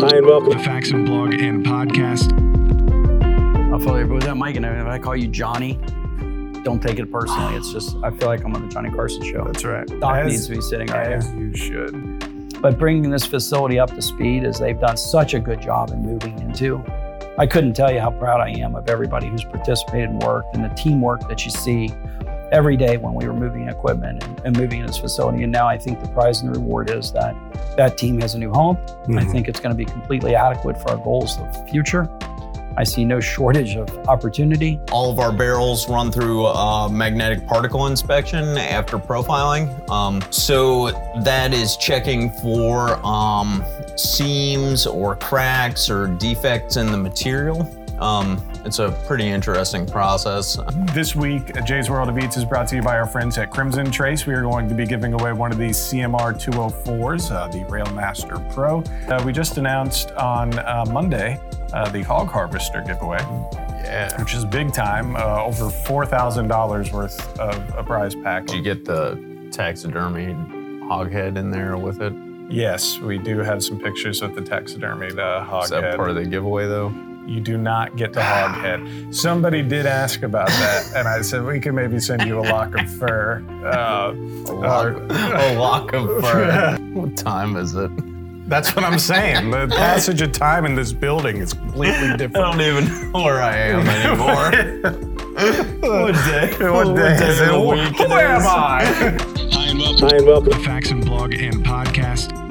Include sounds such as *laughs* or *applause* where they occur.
Hi, and welcome to Faxon Blog and Podcast. I'll follow you with that, Mike. And if I call you Johnny, don't take it personally. It's just, I feel like I'm on the Johnny Carson show. That's right. Doc As- needs to be sitting right As here. you should. But bringing this facility up to speed as they've done such a good job in moving into, I couldn't tell you how proud I am of everybody who's participated and worked and the teamwork that you see every day when we were moving equipment and, and moving this facility. And now I think the prize and the reward is that that team has a new home. I Mhm. think it's going to be completely adequate for our goals of the future. I see no shortage of opportunity. All of our barrels run through uh, magnetic particle inspection after profiling. Um, so that is checking for um, seams or cracks or defects in the material. Um, it's a pretty interesting process. This week, Jay's World of Eats is brought to you by our friends at Crimson Trace. We are going to be giving away one of these CMR 204s, uh, the Railmaster Pro. Uh, we just announced on uh, Monday uh, the Hog Harvester giveaway, Yeah. which is big time. Uh, over $4,000 worth of a prize pack. Did you get the taxidermy hog head in there with it? Yes, we do have some pictures of the taxidermied uh, hog Is that head. part of the giveaway though? You do not get the hog head. Somebody did ask about that, and I said we can maybe send you a lock of fur. Uh, A lock, a lock of fur. *laughs* what time is it? that's what I'm saying. The *laughs* passage of time in this building is completely different. I don't even know where I am anymore. *laughs* what day? What day is it? of week it Where is? am I? Hi, and welcome to to Faxon Blog and Podcast.